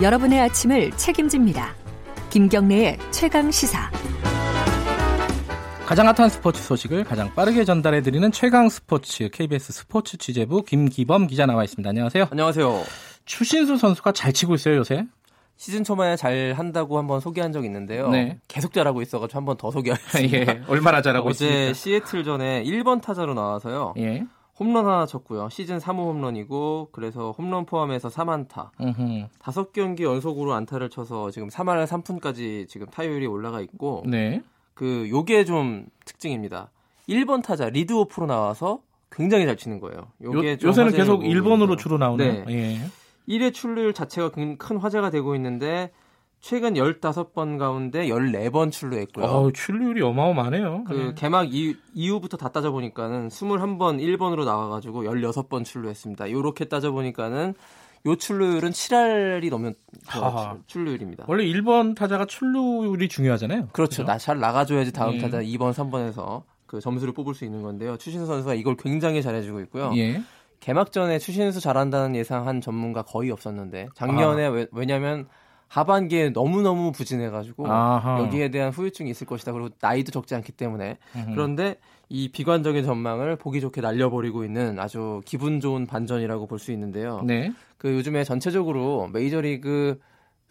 여러분의 아침을 책임집니다. 김경래의 최강 시사. 가장 핫한 스포츠 소식을 가장 빠르게 전달해 드리는 최강 스포츠 KBS 스포츠 취재부 김기범 기자 나와 있습니다. 안녕하세요. 안녕하세요. 추신수 선수가 잘 치고 있어요 요새. 시즌 초반에 잘 한다고 한번 소개한 적 있는데요. 네. 계속 잘하고 있어가지고 한 번 더 소개하겠습니다. 예, 얼마나 잘하고 어제 있습니까? 시애틀 전에 1번 타자로 나와서요. 예. 홈런 하나 쳤고요. 시즌 3호 홈런이고 그래서 홈런 포함해서 3안타. 다섯 경기 연속으로 안타를 쳐서 지금 3할 3푼까지 지금 타율이 올라가 있고 네. 그 요게 좀 특징입니다. 1번 타자 리드 오프로 나와서 굉장히 잘 치는 거예요. 요게 요, 새는 계속 1번으로 주로 나오네요. 네. 예. 1회 출루율 자체가 큰 화제가 되고 있는데 최근 15번 가운데 14번 출루했고요. 어, 출루율이 어마어마하네요. 그 네. 개막 이후, 이후부터 다 따져보니까는 21번 1번으로 나와가지고 16번 출루했습니다. 요렇게 따져보니까는 요 출루율은 7할이 넘는 아, 출루율입니다. 원래 1번 타자가 출루율이 중요하잖아요. 그렇죠. 나 잘 나가줘야지 다음 예. 타자 2번, 3번에서 그 점수를 뽑을 수 있는 건데요. 추신수 선수가 이걸 굉장히 잘해주고 있고요. 예. 개막전에 추신수 잘한다는 예상한 전문가 거의 없었는데 작년에 아. 왜, 왜냐면 하 반기에 너무너무 부진해가지고 아하. 여기에 대한 후유증이 있을 것이다. 그리고 나이도 적지 않기 때문에 음흠. 그런데 이 비관적인 전망을 보기 좋게 날려버리고 있는 아주 기분 좋은 반전이라고 볼 수 있는데요. 네. 그 요즘에 전체적으로 메이저리그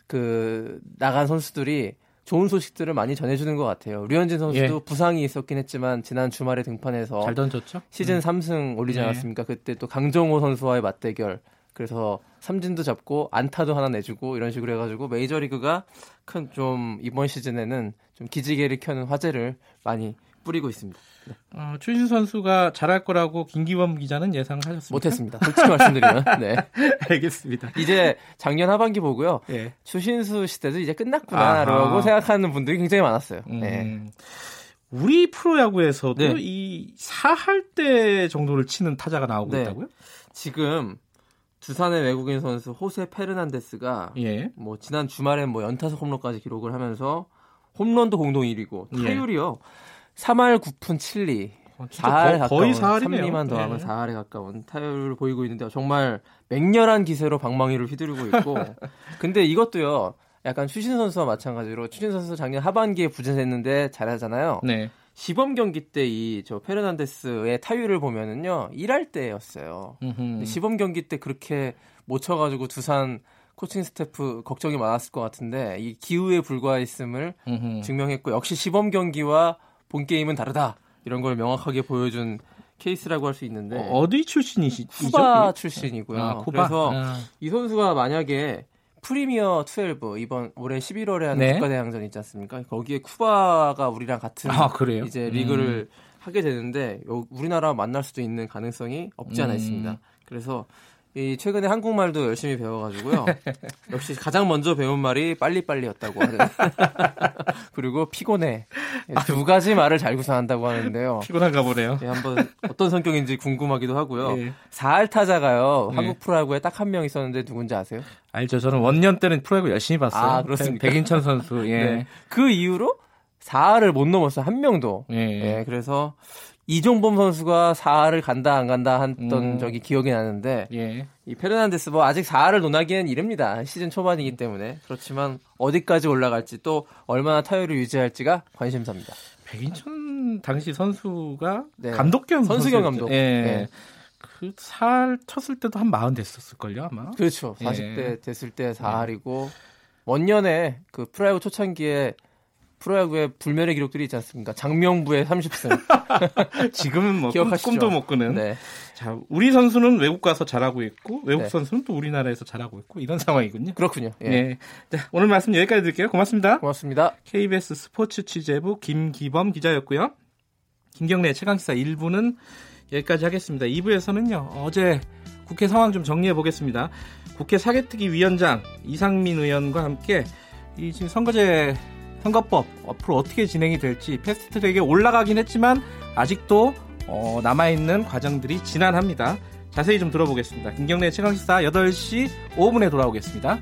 그 나간 선수들이 좋은 소식들을 많이 전해주는 것 같아요. 류현진 선수도 예. 부상이 있었긴 했지만 지난 주말에 등판해서 잘 던졌죠. 시즌 음. 3승 올리지 네. 않았습니까? 그때 또 강정호 선수와의 맞대결 그래서 삼진도 잡고 안타도 하나 내주고 이런 식으로 해가지고 메이저리그가 큰 좀 이번 시즌에는 좀 기지개를 켜는 화제를 많이 뿌리고 있습니다. 네. 어, 추신 선수가 잘할 거라고 김기범 기자는 예상하셨습니까? 못했습니다. 솔직히 말씀드리면. 네. 알겠습니다. 이제 작년 하반기 보고요. 네. 추신수 시대도 이제 끝났구나라고 생각하는 분들이 굉장히 많았어요. 음. 네. 우리 프로야구에서도 네. 이 4할 때 정도를 치는 타자가 나오고 네. 있다고요? 지금 두산의 외국인 선수 호세 페르난데스가 예. 뭐 지난 주말엔 뭐 연타석 홈런까지 기록을 하면서 홈런도 공동 1위고 예. 타율이요. 예. 3할 9푼 7리. 어, 4할 거, 거의 4할이네요. 3리만 더하면 예. 4할에 가까운 타율을 보이고 있는데요. 정말 맹렬한 기세로 방망이를 휘두르고 있고 근데 이것도요. 약간 추신 선수와 마찬가지로 추신 선수 작년 하반기에 부진했는데 잘하잖아요. 네. 시범 경기 때 이 저 페르난데스의 타율을 보면은요 1할 때였어요. 시범 경기 때 그렇게 못 쳐가지고 두산 코칭 스태프 걱정이 많았을 것 같은데 이 기후에 불과했음을 음흠. 증명했고 역시 시범 경기와 본 게임은 다르다 이런 걸 명확하게 보여준 케이스라고 할 수 있는데 어, 디 출신이시죠? 쿠바 출신이고요. 아, 쿠바? 그래서 아. 이 선수가 만약에 프리미어 12 이번 올해 11월에 하는 네. 국가대항전 있지 않습니까? 거기에 쿠바가 우리랑 같은 아, 이제 리그를 음. 하게 되는데 우리나라 만날 수도 있는 가능성이 없지 않아 음. 있습니다. 그래서 이 최근에 한국말도 열심히 배워가지고요. 역시 가장 먼저 배운 말이 빨리빨리였다고 하는. 그리고 피곤해. 두 가지 말을 잘 구사한다고 하는데요. 피곤한가 보네요. 예, 한번 어떤 성격인지 궁금하기도 하고요. 예. 4할 타자가요. 예. 한국 프로야구에 딱 한 명 있었는데 누군지 아세요? 알죠. 저는 원년 때는 프로야구 열심히 봤어요. 아, 그렇습니까? 백인천 선수. 예. 네. 그 이후로 4할을 못 넘었어요. 한 명도. 예. 예. 그래서 이종범 선수가 4할을 간다 안 간다 했던 음. 적이 기억이 나는데 예. 이 페르난데스 뭐 아직 4할을 논하기엔 이릅니다. 시즌 초반이기 때문에 그렇지만 어디까지 올라갈지 또 얼마나 타율을 유지할지가 관심사입니다. 백인천 당시 선수가 네. 감독 겸 선수 겸 감독. 예. 네. 그 4할 쳤을 때도 한 마흔 됐었을 걸요 아마. 그렇죠. 40대 예. 됐을 때 4할이고 예. 원년에 그 프로야구 초창기에 프로야구의 불멸의 기록들이 있지 않습니까? 장명부의 30승. 지금은 뭐 기억하시죠? 꿈도 못 꾸는. 네. 자, 우리 선수는 외국 가서 잘하고 있고 외국 네. 선수는 또 우리나라에서 잘하고 있고 이런 상황이군요. 그렇군요. 예. 네. 자, 오늘 말씀 여기까지 드릴게요. 고맙습니다. 고맙습니다. KBS 스포츠 취재부 김기범 기자였고요. 김경래 최강시사 1부는 여기까지 하겠습니다. 2부에서는요. 어제 국회 상황 좀 정리해 보겠습니다. 국회 사개특위 위원장 이상민 의원과 함께 이 지금 선거제 선거법 앞으로 어떻게 진행이 될지 패스트트랙에 올라가긴 했지만 아직도 어, 남아있는 과정들이 지난합니다. 자세히 좀 들어보겠습니다. 김경래 최강시사 8시 5분에 돌아오겠습니다.